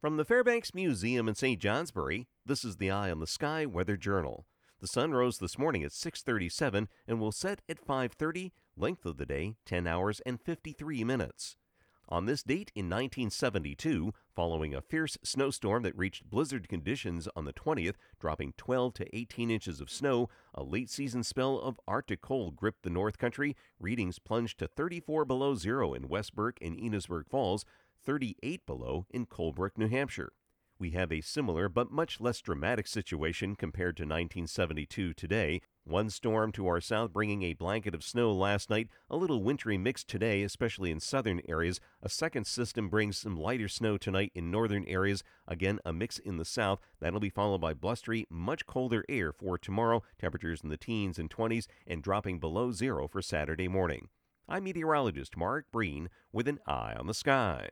From the Fairbanks Museum in St. Johnsbury, this is the Eye on the Sky Weather Journal. The sun rose this morning at 6:37 and will set at 5:30. Length of the day 10 hours and 53 minutes. On this date in 1972, following a fierce snowstorm that reached blizzard conditions on the 20th, dropping 12 to 18 inches of snow, a late season spell of Arctic cold gripped the North Country. Readings plunged to 34 below zero in West Burke and Enosburg Falls, 38 below in Colebrook, New Hampshire. We have a similar but much less dramatic situation compared to 1972 today. One storm to our south bringing a blanket of snow last night, a little wintry mix today, especially in southern areas. A second system brings some lighter snow tonight in northern areas. Again, a mix in the south. That'll be followed by blustery, much colder air for tomorrow. Temperatures in the teens and 20s and dropping below zero for Saturday morning. I'm meteorologist Mark Breen with an eye on the sky.